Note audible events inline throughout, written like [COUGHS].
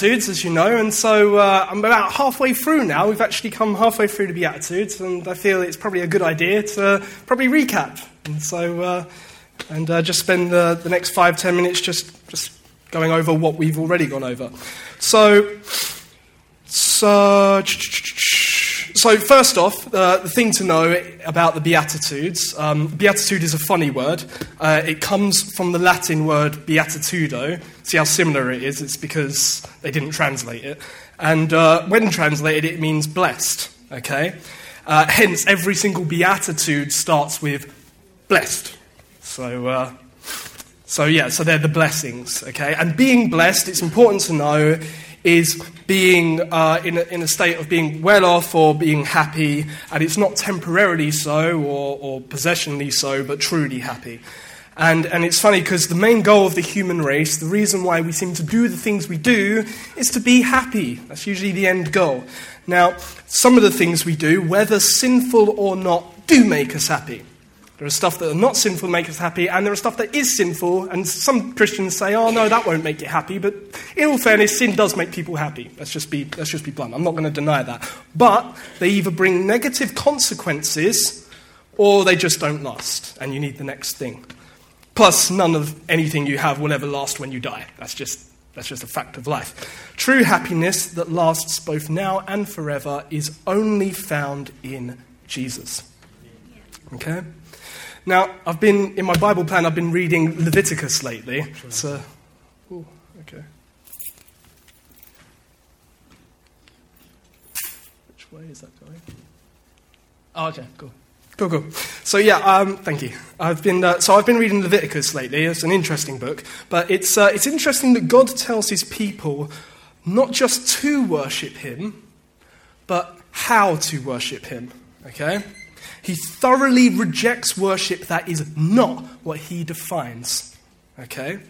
Beatitudes, as you know, and so uh, I'm about halfway through now. We've actually come halfway through the Beatitudes, and I feel it's probably a good idea to probably recap. And so, uh, and uh, just spend the, the next five, ten minutes just, just going over what we've already gone over. So, so so, first off, uh, the thing to know about the Beatitudes um, Beatitude is a funny word. Uh, it comes from the Latin word beatitudo. See how similar it is? It's because they didn't translate it. And uh, when translated, it means blessed. Okay? Uh, hence, every single Beatitude starts with blessed. So, uh, so, yeah, so they're the blessings. Okay? And being blessed, it's important to know is being uh, in, a, in, a, state of being well off or being happy, and it's not temporarily so or, or possessionally so, but truly happy. And, and it's funny because the main goal of the human race, the reason why we seem to do the things we do, is to be happy. That's usually the end goal. Now, some of the things we do, whether sinful or not, do make us happy. There are stuff that are not sinful to make us happy, and there are stuff that is sinful, and some Christians say, oh, no, that won't make you happy. But in all fairness, sin does make people happy. Let's just be, let's just be blunt. I'm not going to deny that. But they either bring negative consequences or they just don't last, and you need the next thing. Plus, none of anything you have will ever last when you die. That's just, that's just a fact of life. True happiness that lasts both now and forever is only found in Jesus. Okay? Now, I've been, in my Bible plan, I've been reading Leviticus lately. So, ooh, okay. Which way is that going? Oh, okay, cool. Cool, cool. So yeah, um, thank you. I've been uh, so I've been reading Leviticus lately. It's an interesting book, but it's uh, it's interesting that God tells His people not just to worship Him, but how to worship Him. Okay. He thoroughly rejects worship that is not what he defines. Okay?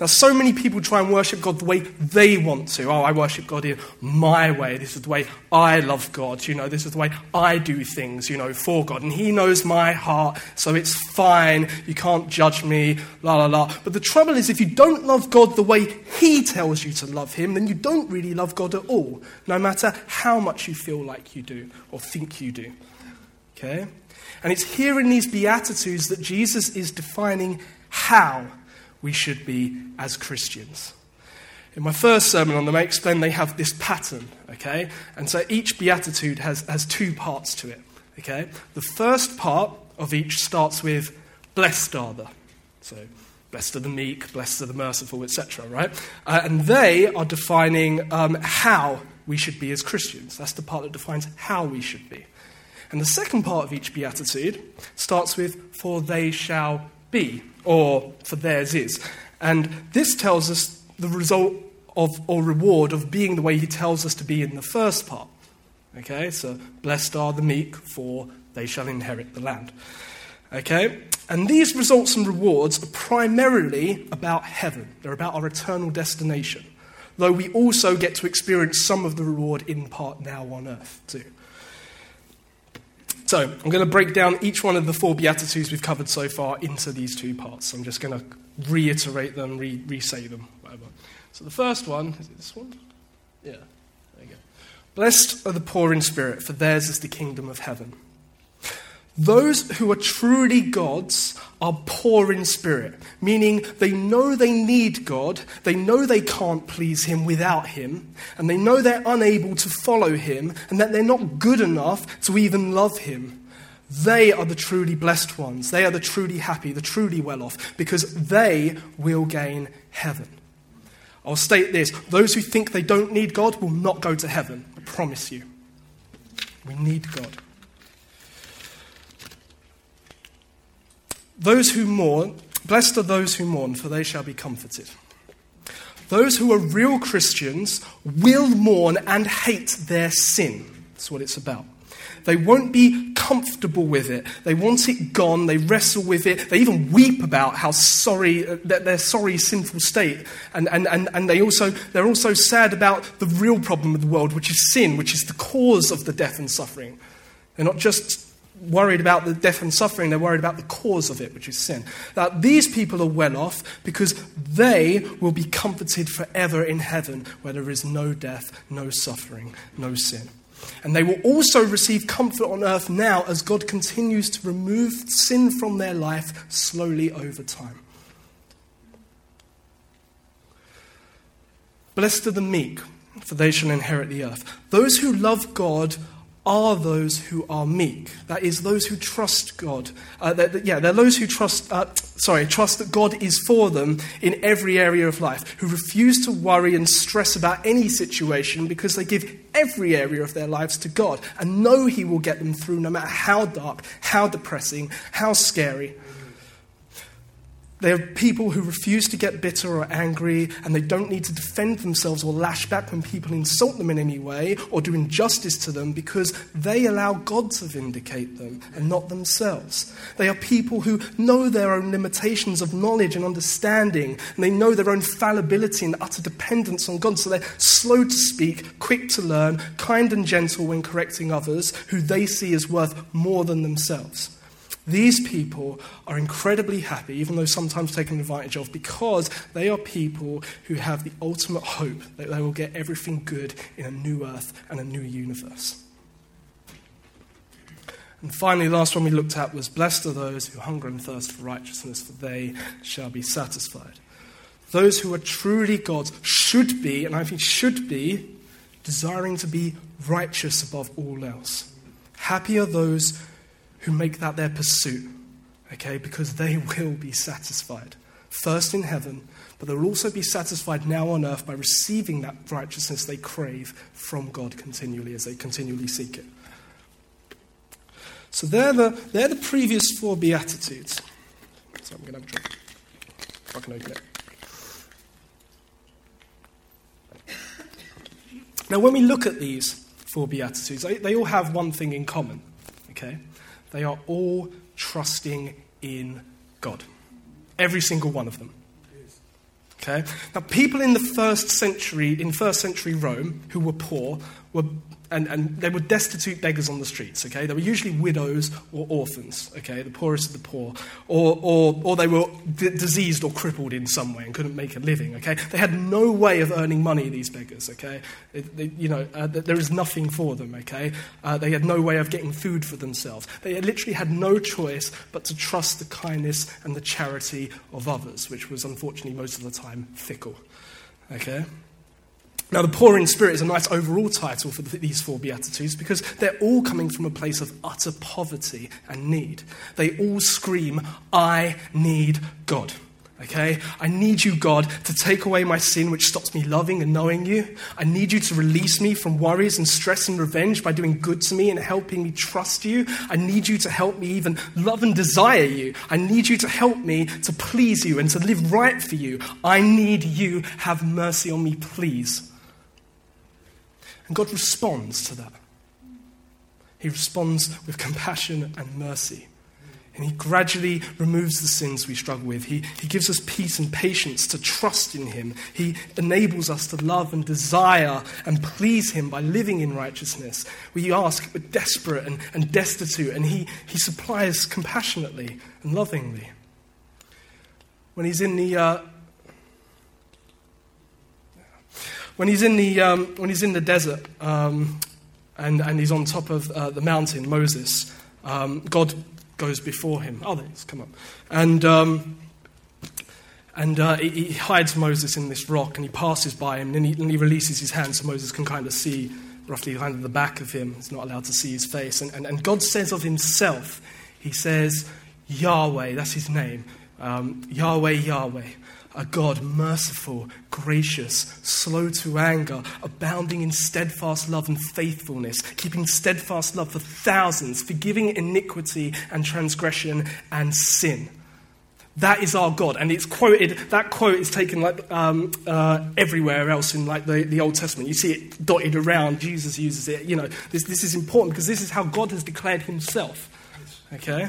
Now, so many people try and worship God the way they want to. Oh, I worship God in my way. This is the way I love God. You know, this is the way I do things, you know, for God. And He knows my heart, so it's fine. You can't judge me, la la la. But the trouble is, if you don't love God the way He tells you to love Him, then you don't really love God at all, no matter how much you feel like you do or think you do. Okay? And it's here in these Beatitudes that Jesus is defining how we should be as Christians. In my first sermon on them, I explained they have this pattern, okay? And so each beatitude has, has two parts to it, okay? The first part of each starts with, blessed are the. So, blessed are the meek, blessed are the merciful, etc., right? Uh, and they are defining um, how we should be as Christians. That's the part that defines how we should be. And the second part of each beatitude starts with, For they shall be, or for theirs is. And this tells us the result of, or reward of being the way he tells us to be in the first part. Okay, so blessed are the meek, for they shall inherit the land. Okay, and these results and rewards are primarily about heaven, they're about our eternal destination. Though we also get to experience some of the reward in part now on earth, too. So, I'm going to break down each one of the four Beatitudes we've covered so far into these two parts. I'm just going to reiterate them, re say them, whatever. So, the first one, is it this one? Yeah, there you go. Blessed are the poor in spirit, for theirs is the kingdom of heaven. Those who are truly God's are poor in spirit, meaning they know they need God, they know they can't please Him without Him, and they know they're unable to follow Him, and that they're not good enough to even love Him. They are the truly blessed ones. They are the truly happy, the truly well off, because they will gain heaven. I'll state this those who think they don't need God will not go to heaven. I promise you. We need God. Those who mourn, blessed are those who mourn, for they shall be comforted. Those who are real Christians will mourn and hate their sin. That's what it's about. They won't be comfortable with it. They want it gone. They wrestle with it. They even weep about how sorry, uh, their sorry, sinful state. And, and, and, and they also, they're also sad about the real problem of the world, which is sin, which is the cause of the death and suffering. They're not just worried about the death and suffering, they're worried about the cause of it, which is sin. That these people are well off because they will be comforted forever in heaven where there is no death, no suffering, no sin. And they will also receive comfort on earth now as God continues to remove sin from their life slowly over time. Blessed are the meek, for they shall inherit the earth. Those who love God are those who are meek. That is, those who trust God. Uh, they're, yeah, they're those who trust, uh, sorry, trust that God is for them in every area of life, who refuse to worry and stress about any situation because they give every area of their lives to God and know He will get them through no matter how dark, how depressing, how scary. They are people who refuse to get bitter or angry, and they don't need to defend themselves or lash back when people insult them in any way or do injustice to them because they allow God to vindicate them and not themselves. They are people who know their own limitations of knowledge and understanding, and they know their own fallibility and utter dependence on God, so they're slow to speak, quick to learn, kind and gentle when correcting others who they see as worth more than themselves. These people are incredibly happy, even though sometimes taken advantage of, because they are people who have the ultimate hope that they will get everything good in a new earth and a new universe. And finally, the last one we looked at was Blessed are those who hunger and thirst for righteousness, for they shall be satisfied. Those who are truly God's should be, and I think should be, desiring to be righteous above all else. Happy are those who make that their pursuit, okay, because they [LAUGHS] will be satisfied. First in heaven, but they will also be satisfied now on earth by receiving that righteousness they crave from God continually as they continually seek it. So they're the, they're the previous four Beatitudes. So I'm going to have a drink. If I can open it. Now, when we look at these four Beatitudes, they, they all have one thing in common, okay? They are all trusting in God. Every single one of them. Okay? Now, people in the first century, in first century Rome, who were poor, were and, and they were destitute beggars on the streets, okay? They were usually widows or orphans, okay? The poorest of the poor. Or, or, or they were d- diseased or crippled in some way and couldn't make a living, okay? They had no way of earning money, these beggars, okay? They, you know, uh, there is nothing for them, okay? Uh, they had no way of getting food for themselves. They literally had no choice but to trust the kindness and the charity of others, which was unfortunately most of the time fickle, okay? Now, the poor in spirit is a nice overall title for these four Beatitudes because they're all coming from a place of utter poverty and need. They all scream, I need God. Okay? I need you, God, to take away my sin, which stops me loving and knowing you. I need you to release me from worries and stress and revenge by doing good to me and helping me trust you. I need you to help me even love and desire you. I need you to help me to please you and to live right for you. I need you. Have mercy on me, please. And God responds to that. He responds with compassion and mercy. And He gradually removes the sins we struggle with. He, he gives us peace and patience to trust in Him. He enables us to love and desire and please Him by living in righteousness. We ask, we're desperate and, and destitute, and he, he supplies compassionately and lovingly. When He's in the, uh, When he's in the, um, when he's in the desert um, and, and he's on top of uh, the mountain, Moses, um, God goes before him. Oh, there come up. And, um, and uh, he, he, hides Moses in this rock and he passes by him and he, and he releases his hand so Moses can kind of see roughly kind of the back of him. He's not allowed to see his face. And, and, and God says of himself, He says, Yahweh, that's his name. Um, Yahweh, Yahweh a God merciful, gracious, slow to anger, abounding in steadfast love and faithfulness, keeping steadfast love for thousands, forgiving iniquity and transgression and sin. That is our God, and it's quoted. That quote is taken like um, uh, everywhere else in like the, the Old Testament. You see it dotted around. Jesus uses it. You know, this, this is important because this is how God has declared Himself. Okay,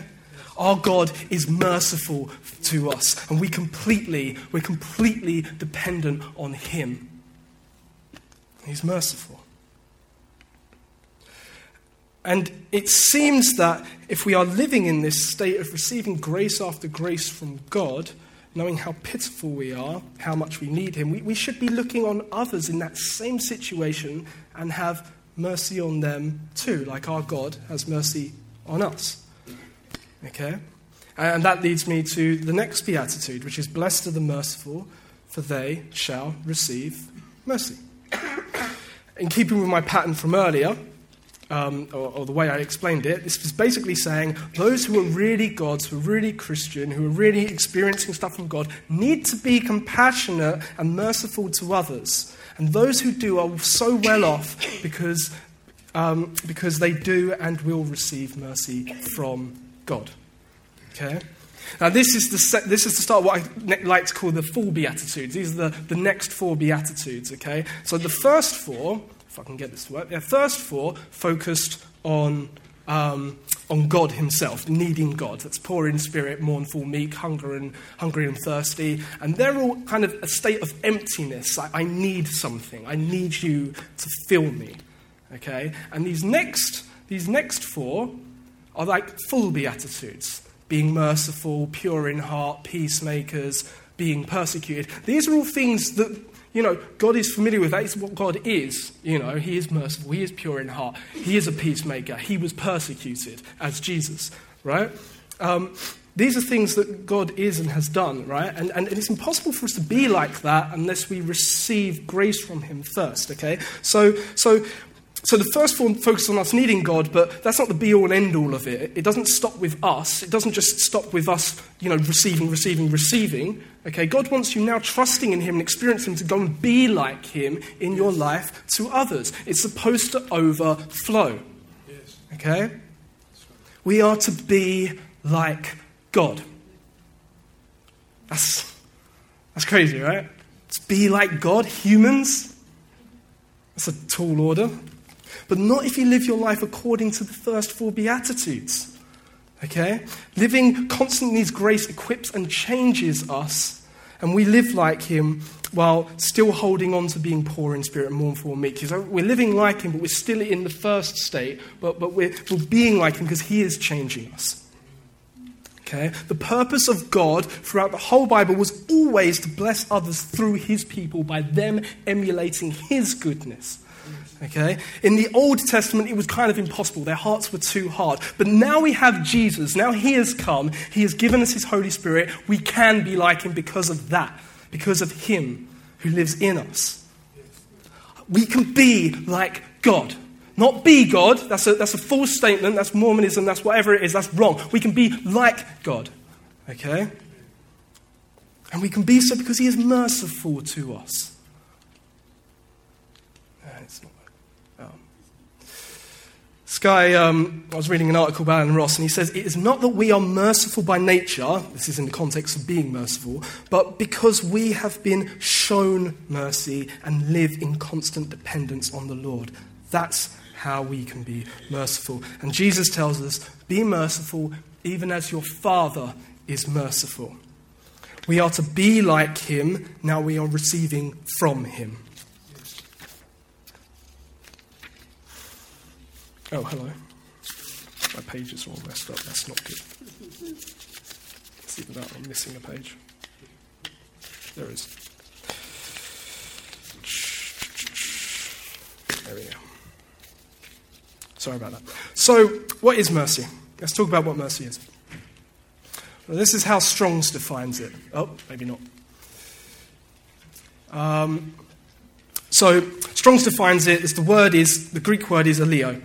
our God is merciful to us, and we completely, we're completely dependent on Him. He's merciful. And it seems that if we are living in this state of receiving grace after grace from God, knowing how pitiful we are, how much we need Him, we, we should be looking on others in that same situation and have mercy on them too, like our God has mercy on us. Okay? And that leads me to the next beatitude, which is Blessed are the merciful, for they shall receive mercy. [COUGHS] In keeping with my pattern from earlier, um, or, or, the way I explained it, this was basically saying those who are really God's, who are really Christian, who are really experiencing stuff from God, need to be compassionate and merciful to others. And those who do are so well off because, um, because they do and will receive mercy from God. Okay? Now, this is, the this is the start of what I like to call the four Beatitudes. These are the, the next four Beatitudes, okay? So the first four, if I can get this to work, the first four focused on, um, on God Himself, needing God. That's poor in spirit, mournful, meek, hungry and, hungry and thirsty. And they're all kind of a state of emptiness. I need something. I need you to fill me, okay? And these next, these next four are like full Beatitudes being merciful, pure in heart, peacemakers, being persecuted. These are all things that, you know, God is familiar with. That is what God is. You know, He is merciful, He is pure in heart, He is a peacemaker, He was persecuted as Jesus, right? Um, these are things that God is and has done, right? And, and it's impossible for us to be like that unless we receive grace from Him first, okay? So, so so the first form focuses on us needing God, but that's not the be all and end all of it. It doesn't stop with us. It doesn't just stop with us, you know, receiving, receiving, receiving. Okay, God wants you now trusting in Him and experiencing Him to go and be like Him in your life to others. It's supposed to overflow. Yes. Okay? We are to be like God. That's, that's crazy, right? To be like God, humans. That's a tall order but not if you live your life according to the first four Beatitudes. Okay? Living constantly His grace equips and changes us, and we live like Him while still holding on to being poor in spirit and mournful and meek. So we're living like Him, but we're still in the first state, but, but we're, we're being like Him because He is changing us. Okay? The purpose of God throughout the whole Bible was always to bless others through His people by them emulating His goodness. Okay? In the Old Testament, it was kind of impossible. Their hearts were too hard. But now we have Jesus. Now he has come. He has given us his Holy Spirit. We can be like him because of that, because of him who lives in us. We can be like God. Not be God. That's a, that's a false statement. That's Mormonism. That's whatever it is. That's wrong. We can be like God. Okay? And we can be so because he is merciful to us. This guy, um, I was reading an article by Alan Ross, and he says, It is not that we are merciful by nature, this is in the context of being merciful, but because we have been shown mercy and live in constant dependence on the Lord. That's how we can be merciful. And Jesus tells us, Be merciful even as your Father is merciful. We are to be like him, now we are receiving from him. Oh, hello. My pages are all messed up. That's not good. See without I'm missing a page. There is. There we go. Sorry about that. So, what is mercy? Let's talk about what mercy is. Well, this is how Strong's defines it. Oh, maybe not. Um, so, Strong's defines it as the word is, the Greek word is aleo.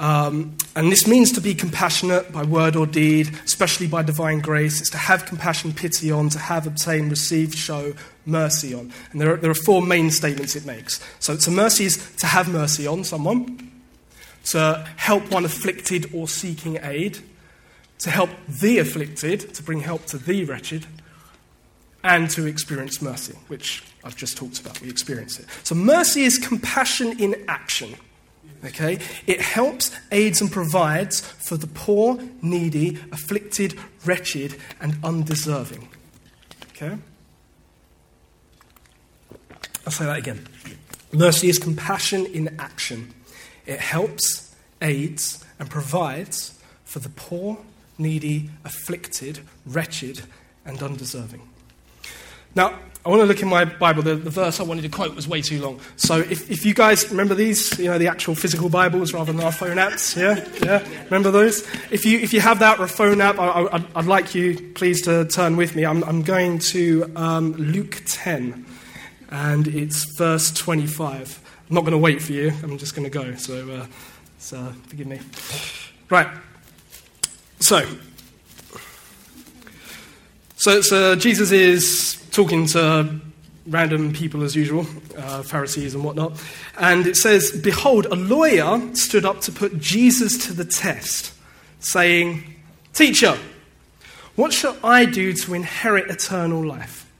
Um, and this means to be compassionate by word or deed, especially by divine grace. It's to have compassion, pity on, to have, obtain, receive, show mercy on. And there are, there are four main statements it makes. So, so mercy is to have mercy on someone, to help one afflicted or seeking aid, to help the afflicted, to bring help to the wretched, and to experience mercy, which I've just talked about. We experience it. So mercy is compassion in action. Okay? It helps, aids, and provides for the poor, needy, afflicted, wretched, and undeserving. Okay? I'll say that again. Mercy is compassion in action. It helps, aids, and provides for the poor, needy, afflicted, wretched, and undeserving. Now, I want to look in my Bible. The, the, verse I wanted to quote was way too long. So if, if you guys remember these, you know, the actual physical Bibles rather than our phone apps, yeah? Yeah? Remember those? If you, if you have that or a phone app, I, would like you, please, to turn with me. I'm, I'm going to um, Luke 10, and it's verse 25. I'm not going to wait for you. I'm just going to go. So, uh, so forgive me. Right. So, so, so Jesus is talking to random people as usual, uh, Pharisees and whatnot. And it says, Behold, a lawyer stood up to put Jesus to the test, saying, Teacher, what shall I do to inherit eternal life?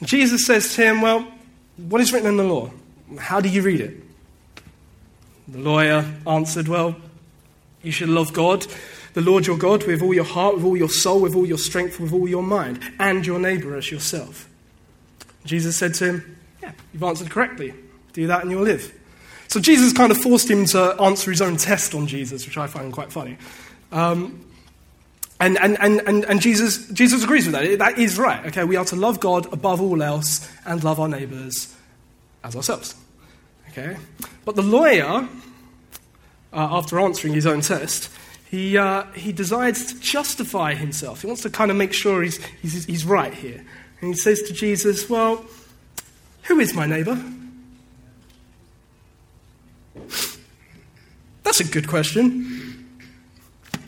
And Jesus says to him, Well, what is written in the law? How do you read it? The lawyer answered, Well, you should love God the Lord your God with all your heart, with all your soul, with all your strength, with all your mind, and your neighbor as yourself. Jesus said to him, Yeah, you've answered correctly. Do that and you'll live. So Jesus kind of forced him to answer his own test on Jesus, which I find quite funny. Um, and, and, and, and, and Jesus, Jesus agrees with that. That is right. Okay, we are to love God above all else and love our neighbors as ourselves. Okay? But the lawyer, uh, after answering his own test, he, uh, he desires to justify himself. He wants to kind of make sure he's, he's, he's right here. And he says to Jesus, Well, who is my neighbor? That's a good question.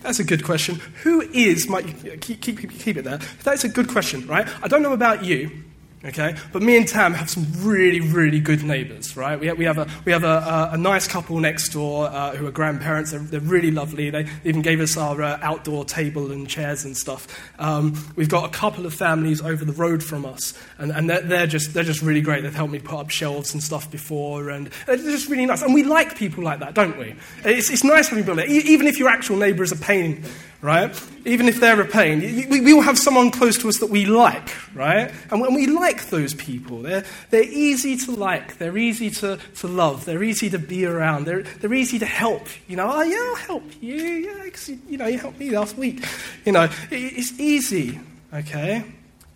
That's a good question. Who is my. Keep, keep, keep it there. That's a good question, right? I don't know about you, Okay? But me and Tam have some really, really good neighbors, right? We have, we have, a, we have a, a, a nice couple next door uh, who are grandparents. They're, they're, really lovely. They even gave us our uh, outdoor table and chairs and stuff. Um, we've got a couple of families over the road from us, and, and they're, they're, just, they're just really great. They've helped me put up shelves and stuff before, and they're just really nice. And we like people like that, don't we? It's, it's nice having people like that. Even if your actual neighbor is a pain right? Even if they're a pain. We, we all have someone close to us that we like, right? And when we like those people, they're, they're easy to like, they're easy to, to love, they're easy to be around, they're, they're easy to help. You know, oh, yeah, I'll help you, yeah, because, you know, you helped me last week. You know, it, it's easy, okay?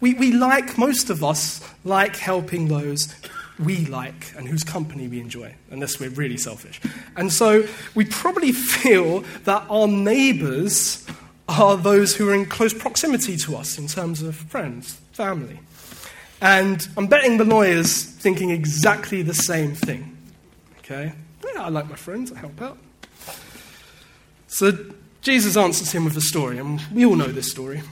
We, we like, most of us like helping those we like and whose company we enjoy, unless we're really selfish. And so we probably feel that our neighbors are those who are in close proximity to us in terms of friends, family. And I'm betting the lawyer's thinking exactly the same thing. Okay? Yeah, I like my friends, I help out. So Jesus answers him with a story, and we all know this story.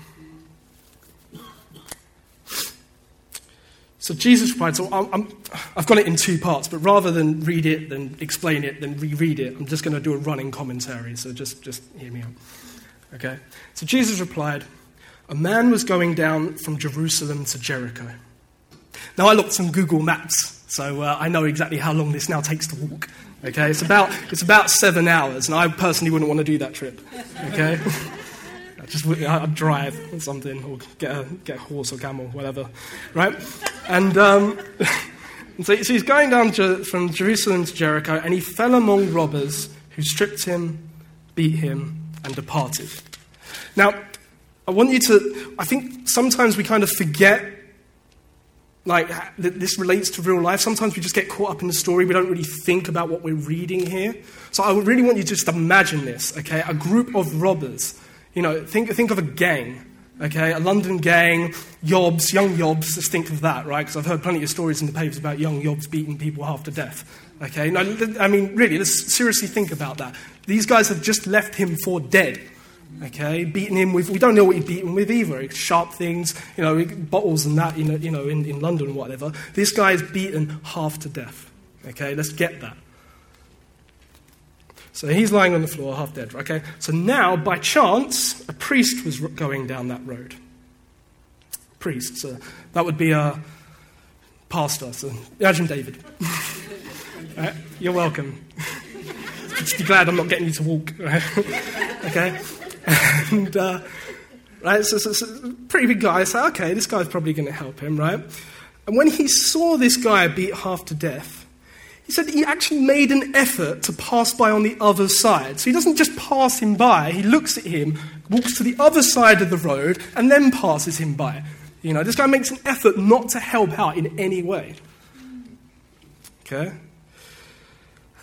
So Jesus replied, so i have got it in two parts, but rather than read it, then explain it, then reread it, I'm just going to do a running commentary, so just, just hear me out. Okay? So Jesus replied, A man was going down from Jerusalem to Jericho. Now I looked some Google Maps, so uh, I know exactly how long this now takes to walk. Okay? It's about, it's about seven hours, and I personally wouldn't want to do that trip. Okay? [LAUGHS] just I'd drive or something, or get a, get a horse or camel, whatever, right? And, um, [LAUGHS] so, so, he's going down to, from Jerusalem to Jericho, and he fell among robbers who stripped him, beat him, and departed. Now, I want you to, I think sometimes we kind of forget like that this relates to real life. Sometimes we just get caught up in the story. We don't really think about what we're reading here. So I really want you to just imagine this, okay? A group of robbers you know, think, think of a gang, okay? A London gang, yobs, young yobs, just think of that, right? Because I've heard plenty of stories in the papers about young yobs beating people half to death, okay? No, I mean, really, let's seriously think about that. These guys have just left him for dead, okay? Beaten him with, we don't know what he beat him with either. Sharp things, you know, bottles and that, you know, you know in, in London whatever. This guy is beaten half to death, okay? Let's get that. So he's lying on the floor, half dead. Okay? So now, by chance, a priest was going down that road. Priest. So that would be a pastor. So imagine David. [LAUGHS] right? You're welcome. Just be glad I'm not getting you to walk. Right? [LAUGHS] okay? And, uh, right? So, so, so, pretty big guy. So, okay, this guy's probably going to help him, right? And when he saw this guy beat half to death, He said he actually made an effort to pass by on the other side. So he doesn't just pass him by, he looks at him, walks to the other side of the road, and then passes him by. You know, this guy makes an effort not to help out in any way. Okay?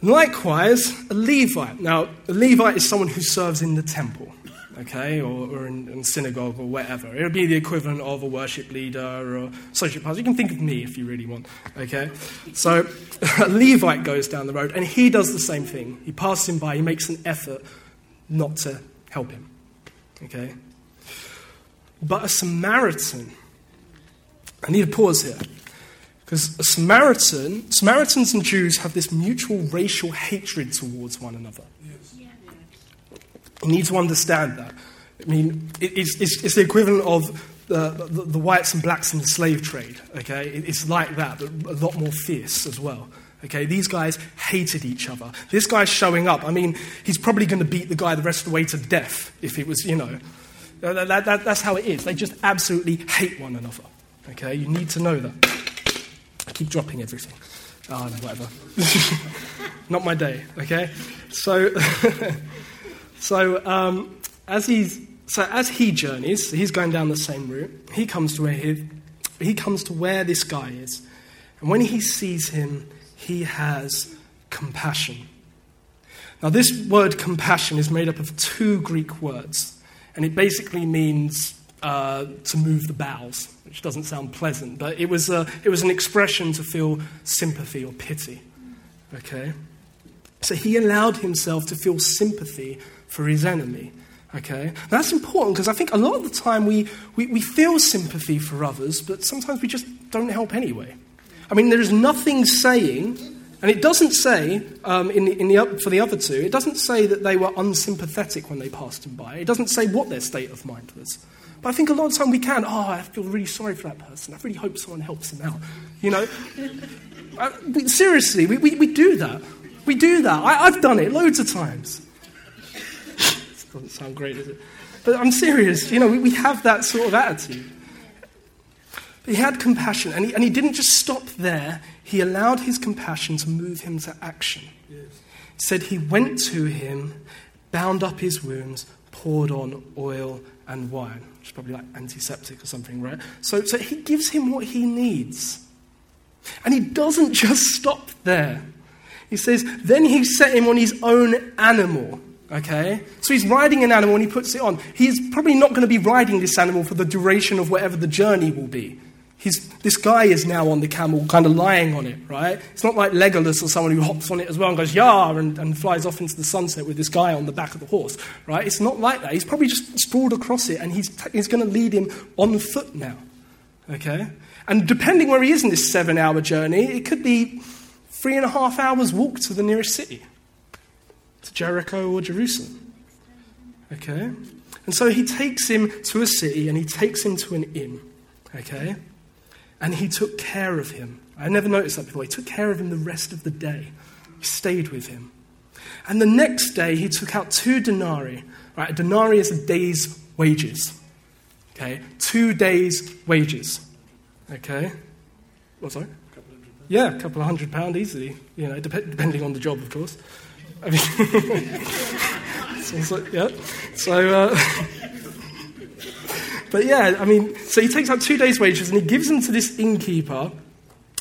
Likewise, a Levite. Now, a Levite is someone who serves in the temple, okay, or, or in, in synagogue or whatever. It would be the equivalent of a worship leader or social pastor. You can think of me if you really want, okay? So, a [LAUGHS] Levite goes down the road and he does the same thing. He passes him by, he makes an effort not to help him, okay? But a Samaritan, I need to pause here. Because a Samaritan, Samaritans and Jews have this mutual racial hatred towards one another. Yes. You need to understand that. I mean, it's, it's, it's the equivalent of the, the, the, whites and blacks in the slave trade. Okay, it's like that, but a lot more fierce as well. Okay, these guys hated each other. This guy's showing up. I mean, he's probably going to beat the guy the rest of the way to death if it was, you know. That, that, that, that's how it is. They just absolutely hate one another. Okay, you need to know that. I keep dropping everything. Oh, whatever. [LAUGHS] Not my day, okay? So, [LAUGHS] so, um, as he's, so as he journeys, he's going down the same route. He comes to where he, he comes to where this guy is, and when he sees him, he has compassion. Now, this word compassion is made up of two Greek words, and it basically means uh, to move the bowels, which doesn't sound pleasant, but it was, a, it was an expression to feel sympathy or pity. Okay? So he allowed himself to feel sympathy for his enemy. Okay? That's important because I think a lot of the time we, we, we feel sympathy for others, but sometimes we just don't help anyway. I mean, there is nothing saying, and it doesn't say um, in the, in the, for the other two, it doesn't say that they were unsympathetic when they passed him by. It doesn't say what their state of mind was. But I think a lot of time we can, oh, I feel really sorry for that person. I really hope someone helps him out. You know? [LAUGHS] uh, seriously, we, we, we, do that. We do that. I, I've done it loads of times. Doesn't sound great, does it? But I'm serious. You know, we, we have that sort of attitude. But he had compassion, and he, and he didn't just stop there. He allowed his compassion to move him to action. Yes. Said he went to him, bound up his wounds, poured on oil and wine which is probably like antiseptic or something, right? So, so he gives him what he needs. And he doesn't [LAUGHS] just stop there. He says, then he set him on his own animal. Okay? So he's riding an animal and he puts it on. He's probably not going to be riding this animal for the duration of whatever the journey will be. He's, this guy is now on the camel, kind of lying on it, right? It's not like Legolas or someone who hops on it as well and goes, yah, and, and flies off into the sunset with this guy on the back of the horse, right? It's not like that. He's probably just sprawled across it and he's, he's going to lead him on foot now, okay? And depending where he is in this seven hour journey, it could be three and a half hours walk to the nearest city, to Jericho or Jerusalem, okay? And so he takes him to a city and he takes him to an inn, okay? and he took care of him. I never noticed that before. He took care of him the rest of the day. He stayed with him. And the next day, he took out two denarii. Right, a denarii is a day's wages. Okay, two days' wages. Okay, what that? Yeah, a couple of hundred pound easily. You know, depending on the job, of course. I mean, so, yeah. So. Uh, But yeah, I mean, so he takes out two days' wages and he gives them to this innkeeper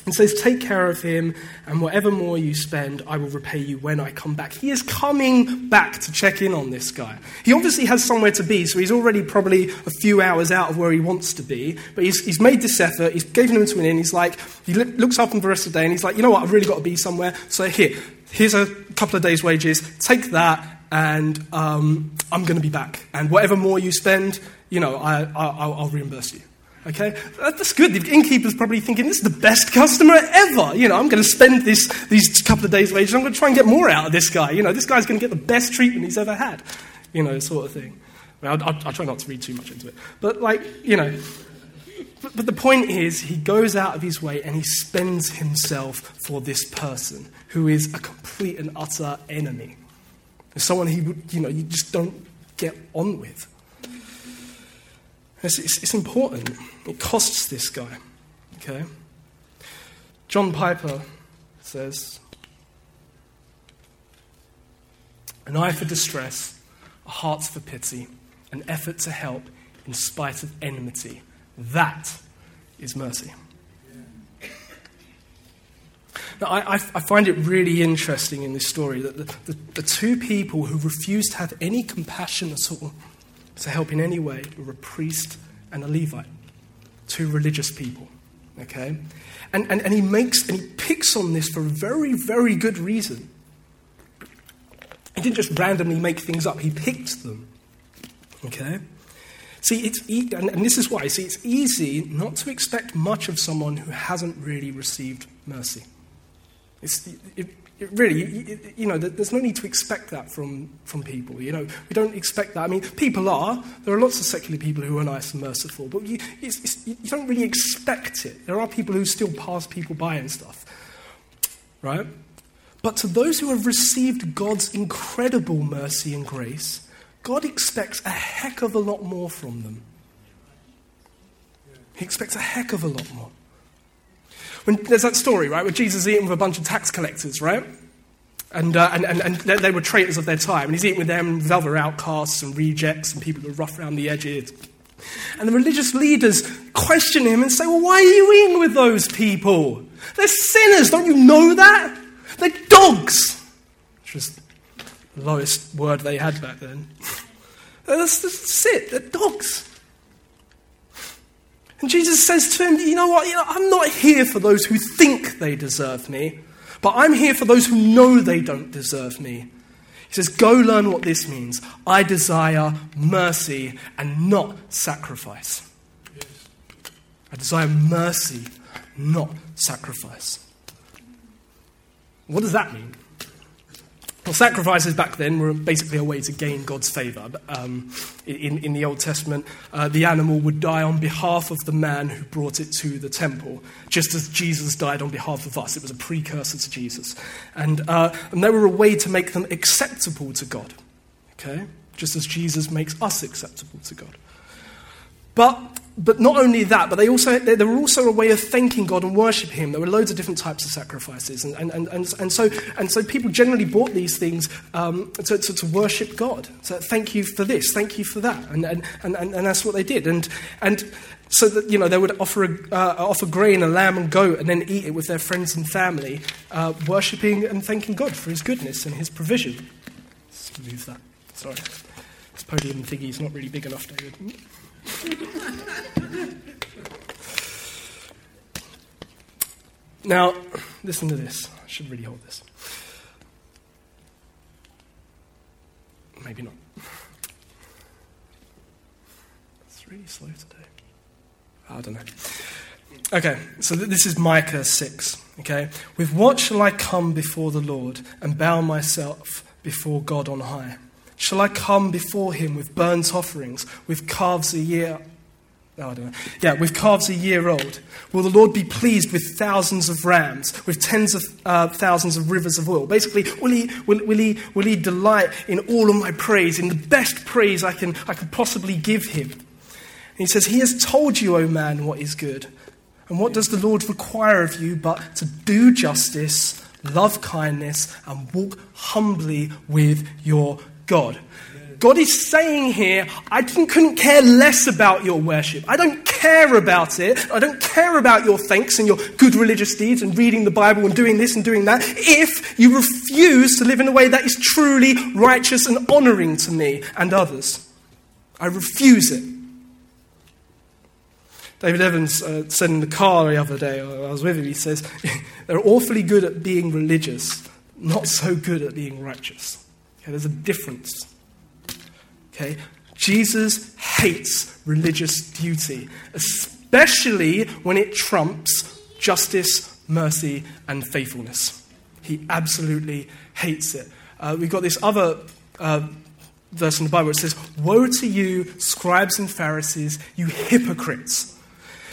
and says, Take care of him, and whatever more you spend, I will repay you when I come back. He is coming back to check in on this guy. He obviously has somewhere to be, so he's already probably a few hours out of where he wants to be. But he's, he's made this effort, he's given him to an inn, he's like, he looks up him the rest of the day, and he's like, You know what, I've really got to be somewhere. So here, here's a couple of days' wages, take that, and um, I'm going to be back. And whatever more you spend, you know, I, I, will reimburse you. Okay? That's good. The innkeeper's probably thinking, this is the best customer ever. You know, I'm going to spend this, these couple of days' wages. I'm going to try and get more out of this guy. You know, this guy's going to get the best treatment he's ever had. You know, sort of thing. I'll, I'll, I'll try not to read too much into it. But, like, you know, but, but the point is, he goes out of his way and he spends himself for this person who is a complete and utter enemy. Someone he would, you know, you just don't get on with. It's, it's, it's important. It costs this guy. Okay? John Piper says, an eye for distress, a heart for pity, an effort to help in spite of enmity. That is mercy. Now, I, I, find it really interesting in this story that the, the, the, two people who refused to have any compassion at all to help in any way were a priest and a Levite, two religious people. Okay? And, and, and he makes and he picks on this for a very, very good reason. He didn't just randomly make things up, he picked them. Okay? See, it's e- and, and this is why. See, it's easy not to expect much of someone who hasn't really received mercy. It's, it, it really, it, you know, there's no need to expect that from, from people. You know, we don't expect that. I mean, people are. There are lots of secular people who are nice and merciful, but you, it's, it's, you don't really expect it. There are people who still pass people by and stuff, right? But to those who have received God's incredible mercy and grace, God expects a heck of a lot more from them. He expects a heck of a lot more. When, there's that story, right, where Jesus is eating with a bunch of tax collectors, right? And, uh, and, and, and they were traitors of their time. And he's eating with them, with other outcasts and rejects and people who are rough around the edges. And the religious leaders question him and say, Well, why are you eating with those people? They're sinners, don't you know that? They're dogs. Which was the lowest word they had back then. That's, that's it, they're dogs. And Jesus says to him, You know what? You know, I'm not here for those who think they deserve me, but I'm here for those who know they don't deserve me. He says, Go learn what this means. I desire mercy and not sacrifice. I desire mercy, not sacrifice. What does that mean? Well, sacrifices back then were basically a way to gain God's favour. Um, in, in the Old Testament, uh, the animal would die on behalf of the man who brought it to the temple, just as Jesus died on behalf of us. It was a precursor to Jesus. And, uh, and they were a way to make them acceptable to God, okay? Just as Jesus makes us acceptable to God. But but not only that, but they also, they, they, were also a way of thanking God and worshiping Him. There were loads of different types of sacrifices. And, and, and, and, and, so, and so people generally bought these things um, to, to, to, worship God. So thank you for this, thank you for that. And, and, and, and, that's what they did. And, and so that, you know, they would offer, a, uh, offer grain, a lamb and goat, and then eat it with their friends and family, uh, worshipping and thanking God for His goodness and His provision. Let's move that. Sorry. This podium thingy is not really big enough, David. [LAUGHS] now, listen to this. I should really hold this. Maybe not. It's really slow today. Ah, I don't know. Okay, so this is Micah 6. Okay, with what shall I come before the Lord and bow myself before God on high? Shall I come before him with burnt offerings, with calves a year? Oh, I don't know. Yeah, with calves a year old. Will the Lord be pleased with thousands of rams, with tens of uh, thousands of rivers of oil? Basically, will he, will, will, he, will he delight in all of my praise, in the best praise I can, I can possibly give him? And he says, He has told you, O man, what is good. And what does the Lord require of you but to do justice, love kindness, and walk humbly with your God. God is saying here, I couldn't care less about your worship. I don't care about it. I don't care about your thanks and your good religious deeds and reading the Bible and doing this and doing that if you refuse to live in a way that is truly righteous and honoring to me and others. I refuse it. David Evans uh, said in the car the other day, I was with him, he says, [LAUGHS] they're awfully good at being religious, not so good at being righteous. Okay, there's a difference. Okay? Jesus hates religious duty, especially when it trumps justice, mercy, and faithfulness. He absolutely hates it. Uh, we've got this other uh, verse in the Bible. It says, Woe to you, scribes and Pharisees, you hypocrites!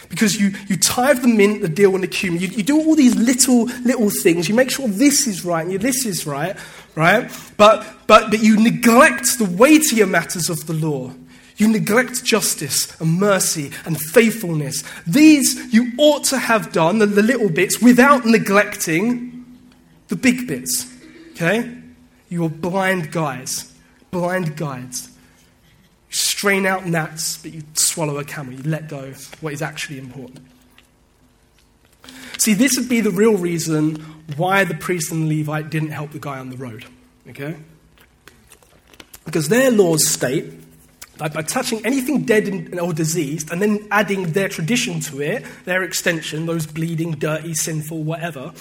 Because you, you tithe the mint, the dill, and the cumin. You, you do all these little, little things. You make sure this is right and this is right, right? But, but, but you neglect the weightier matters of the law. You neglect justice and mercy and faithfulness. These you ought to have done, the, the little bits, without neglecting the big bits. Okay? You're blind guys, blind guides. Strain out gnats, but you swallow a camel. You let go what is actually important. See, this would be the real reason why the priest and the Levite didn't help the guy on the road. Okay? Because their laws state that by touching anything dead or diseased and then adding their tradition to it, their extension, those bleeding, dirty, sinful, whatever,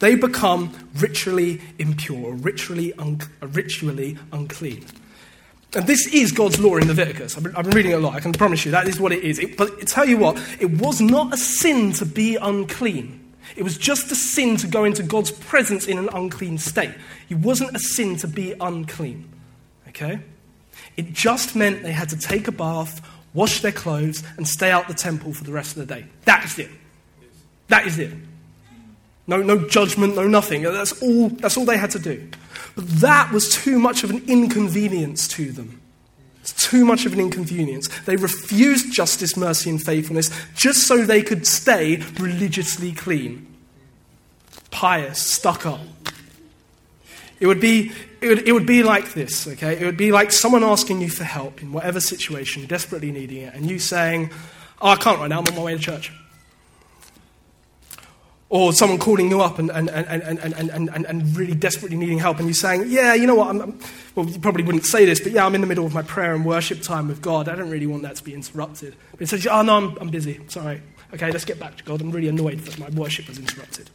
they become ritually impure, ritually, un- ritually unclean. And this is God's law in Leviticus. I've been, I've been reading a lot. I can promise you that is what it is. It, but tell you what, it was not a sin to be unclean. It was just a sin to go into God's presence in an unclean state. It wasn't a sin to be unclean. Okay? It just meant they had to take a bath, wash their clothes, and stay out the temple for the rest of the day. That is it. That is it. No, no judgment, no nothing. That's all, that's all they had to do. But that was too much of an inconvenience to them. It's too much of an inconvenience. They refused justice, mercy, and faithfulness just so they could stay religiously clean, pious, stuck up. It would be, it would, it would be like this, okay? It would be like someone asking you for help in whatever situation, desperately needing it, and you saying, Oh, I can't right now, I'm on my way to church. Or someone calling you up and, and, and, and, and, and, and really desperately needing help, and you're saying, Yeah, you know what? I'm, well, you probably wouldn't say this, but yeah, I'm in the middle of my prayer and worship time with God. I don't really want that to be interrupted. But he says, Oh, no, I'm, I'm busy. Sorry. Okay, let's get back to God. I'm really annoyed that my worship was interrupted.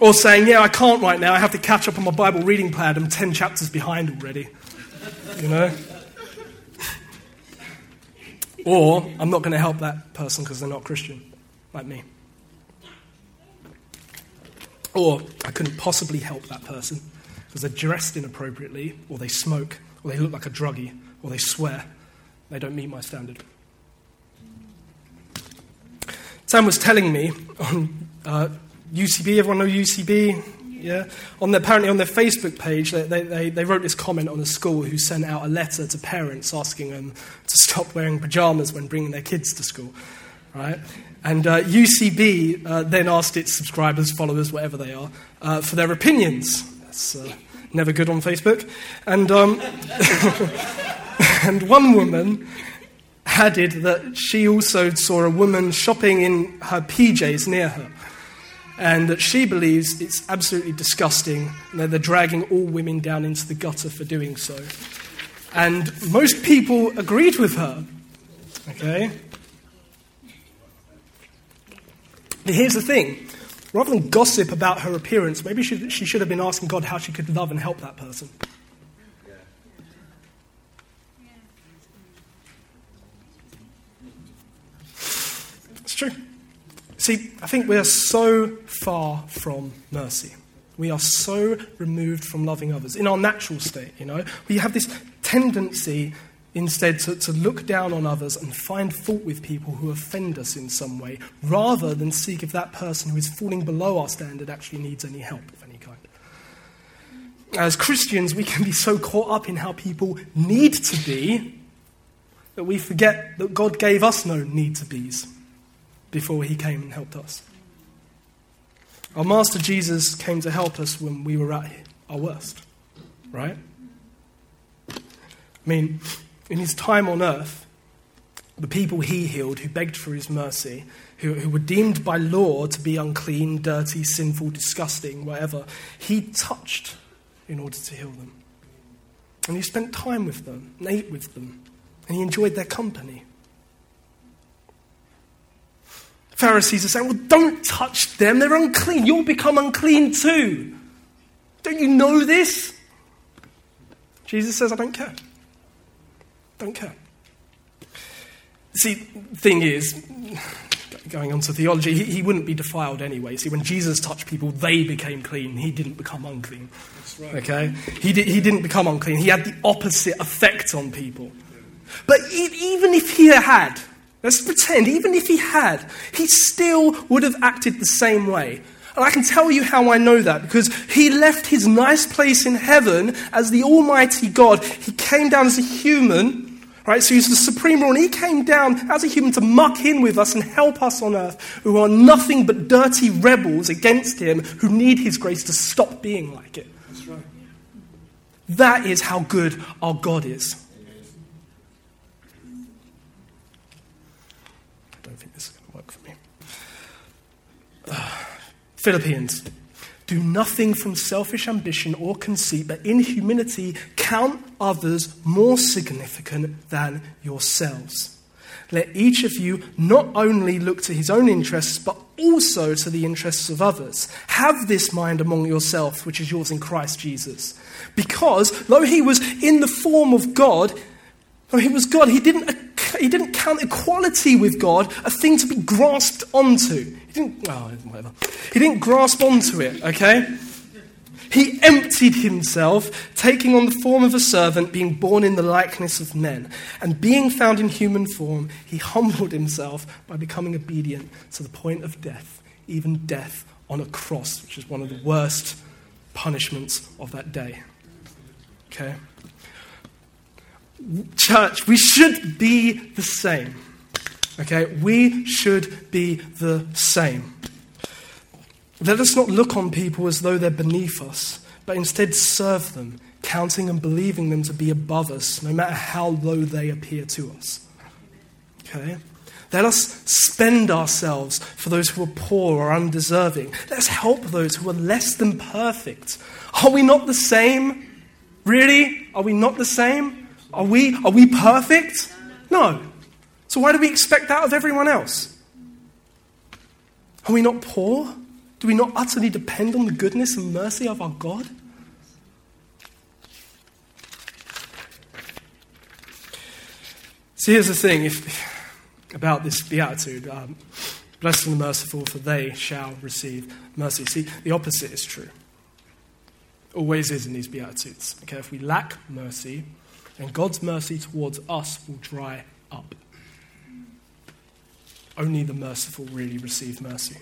Or saying, Yeah, I can't right now. I have to catch up on my Bible reading plan. I'm 10 chapters behind already. You know? Or I'm not going to help that person because they're not Christian, like me. Or I couldn't possibly help that person because they're dressed inappropriately, or they smoke, or they look like a druggie, or they swear. They don't meet my standard. Sam was telling me on uh, UCB, everyone know UCB? Yeah. On their, apparently on their Facebook page, they, they, they wrote this comment on a school who sent out a letter to parents asking them to stop wearing pajamas when bringing their kids to school. Right? And uh, UCB uh, then asked its subscribers, followers, whatever they are, uh, for their opinions. That's uh, never good on Facebook. And, um, [LAUGHS] and one woman added that she also saw a woman shopping in her PJs near her and that she believes it's absolutely disgusting and that they're dragging all women down into the gutter for doing so. And most people agreed with her. Okay? But here's the thing rather than gossip about her appearance, maybe she, she should have been asking God how she could love and help that person. It's true. See, I think we are so far from mercy. We are so removed from loving others in our natural state, you know. We have this tendency instead to, to look down on others and find fault with people who offend us in some way, rather than seek if that person who is falling below our standard actually needs any help of any kind. As Christians, we can be so caught up in how people need to be that we forget that God gave us no need to be's before he came and helped us. Our Master Jesus came to help us when we were at our worst, right? I mean, in his time on earth, the people he healed, who begged for his mercy, who, who were deemed by law to be unclean, dirty, sinful, disgusting, whatever, he touched in order to heal them. And he spent time with them, and ate with them, and he enjoyed their company. Pharisees are saying, Well, don't touch them. They're unclean. You'll become unclean too. Don't you know this? Jesus says, I don't care. Don't care. See, thing is, going on to theology, he, he, wouldn't be defiled anyway. See, when Jesus touched people, they became clean. He didn't become unclean. Right. Okay? He, did, he didn't become unclean. He had the opposite effect on people. But even if he had, Let's pretend, even if he had, he still would have acted the same way. And I can tell you how I know that because he left his nice place in heaven as the Almighty God. He came down as a human, Right? So he's the supreme ruler, and he came down as a human to muck in with us and help us on earth who are nothing but dirty rebels against him who need his grace to stop being like it. That's right. That is how good our God is. I don't think this is going to work for me. Uh, Philippians do nothing from selfish ambition or conceit, but in humility count others more significant than yourselves. Let each of you not only look to his own interests, but also to the interests of others. Have this mind among yourselves, which is yours in Christ Jesus. Because, though he was in the form of God, he was God, he didn't, he didn't count equality with God a thing to be grasped onto. He didn't, oh, whatever. He didn't grasp onto it, okay? He emptied himself, taking on the form of a servant, being born in the likeness of men. And being found in human form, he humbled himself by becoming obedient to the point of death, even death on a cross, which is one of the worst punishments of that day. Okay? Church, we should be the same. Okay, we should be the same. Let us not look on people as though they're beneath us, but instead serve them, counting and believing them to be above us, no matter how low they appear to us. Okay? Let us spend ourselves for those who are poor or undeserving. Let us help those who are less than perfect. Are we not the same? Really? Are we not the same? Are we, are we perfect? No. So why do we expect that of everyone else? Are we not poor? Do we not utterly depend on the goodness and mercy of our God? See, here's the thing if, about this beatitude um, blessed and merciful, for they shall receive mercy. See, the opposite is true. Always is in these beatitudes. Okay, if we lack mercy, then God's mercy towards us will dry up. Only the merciful really receive mercy.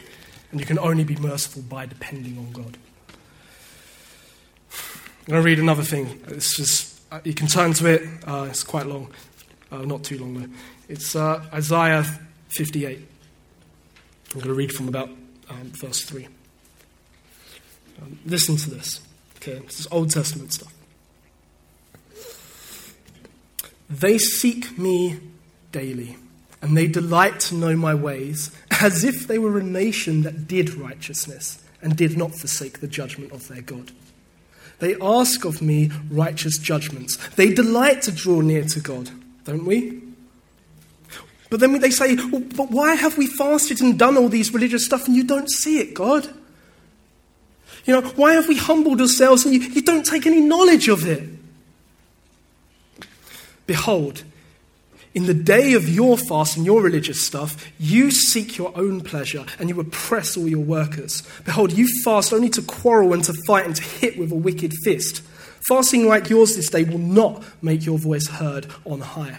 And you can only be merciful by depending on God. I'm going to read another thing. It's just, uh, you can turn to it. Uh, it's quite long. Uh, not too long, though. It's uh, Isaiah 58. I'm going to read from about um, verse 3. Um, listen to this. Okay, this is Old Testament stuff. They seek me daily and they delight to know my ways, as if they were a nation that did righteousness and did not forsake the judgment of their God. They ask of me righteous judgments. They delight to draw near to God, don't we? But then they say, well, But why have we fasted and done all these religious stuff and you don't see it, God? You know, why have we humbled ourselves and you, you don't take any knowledge of it? Behold, in the day of your fast and your religious stuff, you seek your own pleasure and you oppress all your workers. Behold, you fast only to quarrel and to fight and to hit with a wicked fist. Fasting like yours this day will not make your voice heard on high.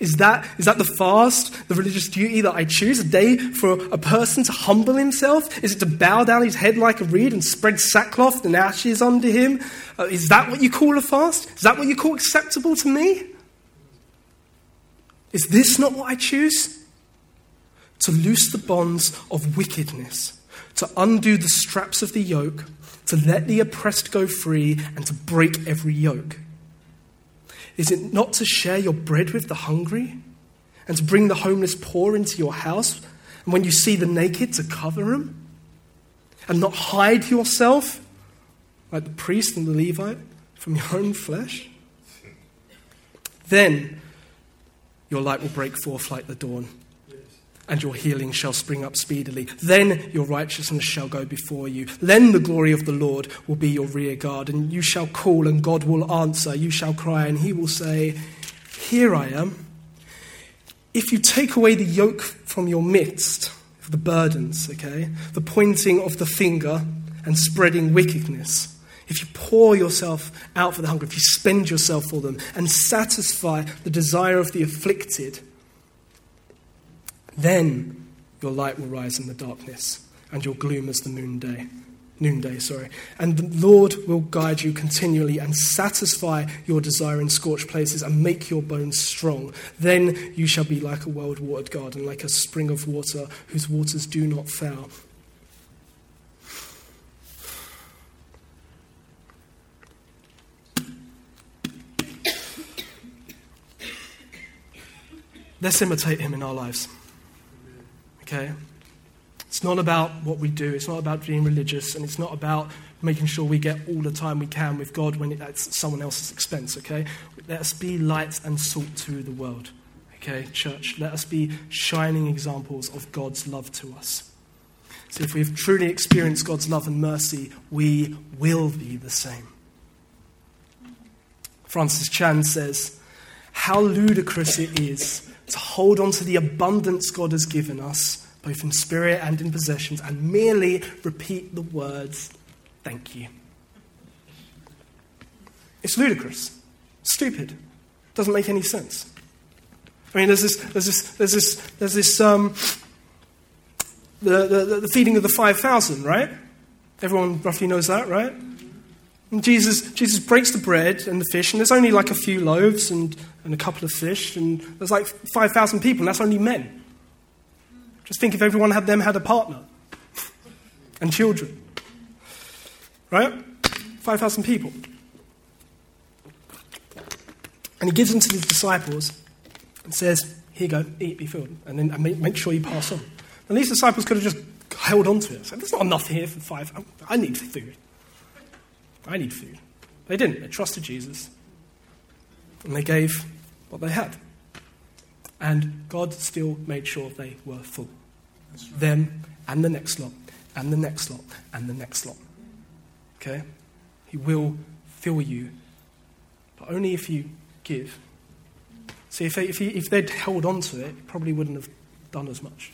Is that, is that the fast, the religious duty that I choose? A day for a person to humble himself? Is it to bow down his head like a reed and spread sackcloth and ashes under him? Uh, is that what you call a fast? Is that what you call acceptable to me? Is this not what I choose? To loose the bonds of wickedness, to undo the straps of the yoke, to let the oppressed go free, and to break every yoke. Is it not to share your bread with the hungry, and to bring the homeless poor into your house, and when you see the naked, to cover them, and not hide yourself like the priest and the Levite from your own flesh? Then your light will break forth like the dawn, and your healing shall spring up speedily. Then your righteousness shall go before you. Then the glory of the Lord will be your rear guard, and you shall call, and God will answer. You shall cry, and he will say, Here I am. If you take away the yoke from your midst, the burdens, okay, the pointing of the finger and spreading wickedness, if you pour yourself out for the hungry, if you spend yourself for them and satisfy the desire of the afflicted, then your light will rise in the darkness and your gloom as the noonday. noonday, sorry. And the Lord will guide you continually and satisfy your desire in scorched places and make your bones strong. Then you shall be like a well watered garden, like a spring of water whose waters do not fail. Let's imitate him in our lives. Okay? It's not about what we do. It's not about being religious, and it's not about making sure we get all the time we can with God when it's someone else's expense, okay? Let us be light and salt to the world, okay, church? Let us be shining examples of God's love to us. So if we've truly experienced God's love and mercy, we will be the same. Francis Chan says, How ludicrous it is to hold on to the abundance God has given us both in spirit and in possessions, and merely repeat the words, thank you. It's ludicrous, stupid, doesn't make any sense. I mean, there's this, there's this, there's this, there's this, um, the, the, the feeding of the 5,000, right? Everyone roughly knows that, right? And Jesus, Jesus breaks the bread and the fish, and there's only like a few loaves and, and a couple of fish, and there's like 5,000 people, and that's only men. Just think if everyone had them had a partner and children. Right? 5,000 people. And he gives them to his disciples and says, Here you go, eat, be filled. And then and make, make sure you pass on. And these disciples could have just held on to it. Said, There's not enough here for five. I need food. I need food. They didn't. They trusted Jesus. And they gave what they had. And God still made sure they were full them, and the next lot, and the next lot, and the next lot. Okay? He will fill you, but only if you give. See, if, they, if, he, if they'd held on to it, he probably wouldn't have done as much.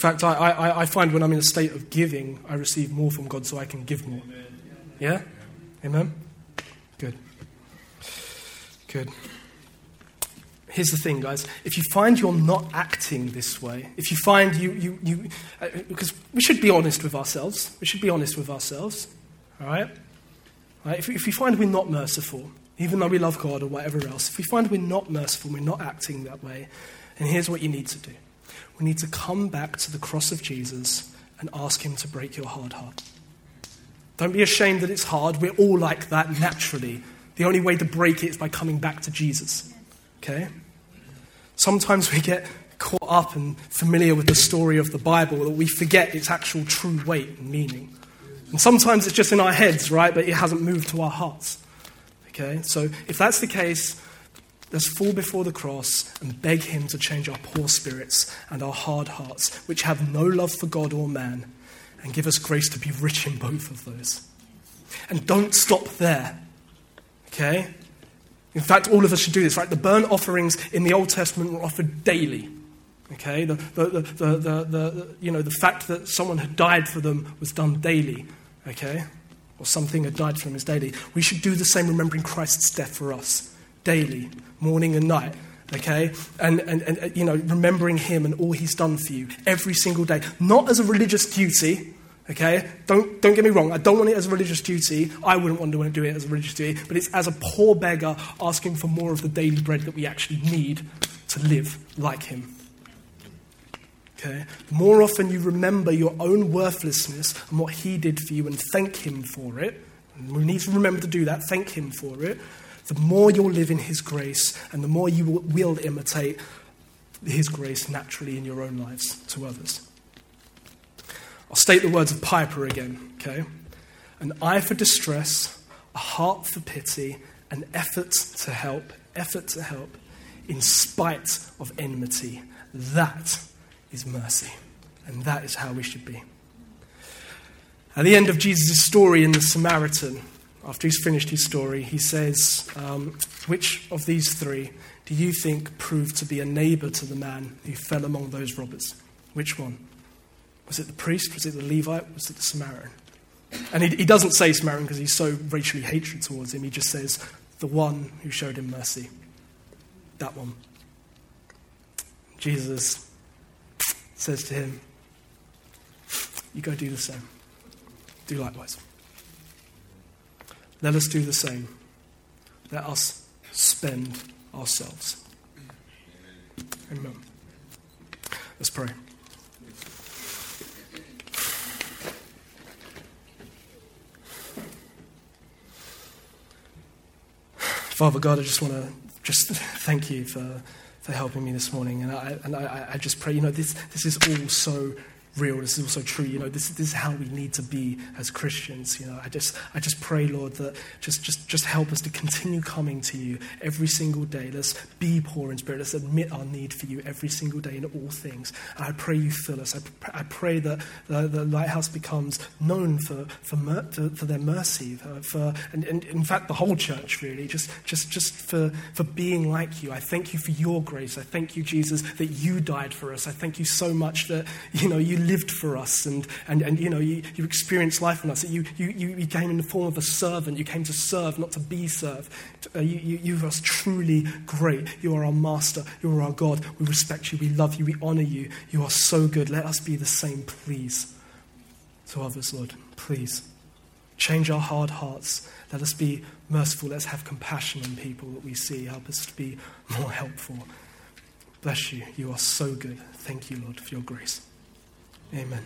In fact, I, I, I find when I'm in a state of giving, I receive more from God so I can give more. Yeah? Amen? Good. Good. Here's the thing, guys. If you find you're not acting this way, if you find you, you, you uh, because we should be honest with ourselves. We should be honest with ourselves, all right? right? If, if we find we're not merciful, even though we love God or whatever else, if we find we're not merciful, we're not acting that way, and here's what you need to do. We need to come back to the cross of Jesus and ask Him to break your hard heart. Don't be ashamed that it's hard. We're all like that naturally. The only way to break it is by coming back to Jesus. Okay? Sometimes we get caught up and familiar with the story of the Bible that we forget its actual true weight and meaning. And sometimes it's just in our heads, right? But it hasn't moved to our hearts. Okay? So if that's the case, let's fall before the cross and beg Him to change our poor spirits and our hard hearts, which have no love for God or man, and give us grace to be rich in both of those. And don't stop there. Okay? In fact, all of us should do this, right? The burnt offerings in the Old Testament were offered daily. Okay? The, the, the, the, you know, the fact that someone had died for them was done daily. Okay? Or something had died for them is daily. We should do the same, remembering Christ's death for us daily, morning and night. Okay? And, and, and you know, remembering him and all he's done for you every single day. Not as a religious duty, Okay? Don't, don't get me wrong, I don't want it as a religious duty. I wouldn't want to do it as a religious duty, but it's as a poor beggar asking for more of the daily bread that we actually need to live like him. Okay? The more often you remember your own worthlessness and what he did for you and thank him for it, we need to remember to do that, thank him for it, the more you'll live in his grace and the more you will imitate his grace naturally in your own lives to others. I'll state the words of Piper again, okay? An eye for distress, a heart for pity, an effort to help, effort to help, in spite of enmity. That is mercy. And that is how we should be. At the end of Jesus' story in the Samaritan, after he's finished his story, he says, um, Which of these three do you think proved to be a neighbor to the man who fell among those robbers? Which one? Was it the priest? Was it the Levite? Was it the Samaritan? And he, he doesn't say Samaritan because he's so racially hatred towards him. He just says, the one who showed him mercy. That one. Jesus says to him, You go do the same. do likewise. Let us do the same. Let us spend ourselves. Amen. Let's pray. Father God, I just want to just [LAUGHS] thank you for, for helping me this morning. And I, and I, I just pray, you know, this, this is all so real. This is also true. You know, this, this is how we need to be as Christians. You know, I just, I just pray, Lord, that just, just, just help us to continue coming to you every single day. Let's be poor in spirit. Let's admit our need for you every single day in all things. And I pray you fill us. I, I pray that the, the, lighthouse becomes known for, for, mer- for, for, their mercy, for, for and, and, in fact, the whole church, really, just, just, just for, for being like you. I thank you for your grace. I thank you, Jesus, that you died for us. I thank you so much that, you know, you lived for us and, and, and you know, you, you experienced life in us. You, you, you came in the form of a servant. You came to serve, not to be served. Uh, you, you, you are truly great. You are our master. You are our God. We respect you. We love you. We honor you. You are so good. Let us be the same, please, to others, Lord. Please. Change our hard hearts. Let us be merciful. Let's have compassion on people that we see. Help us to be more helpful. Bless you. You are so good. Thank you, Lord, for your grace. Amen.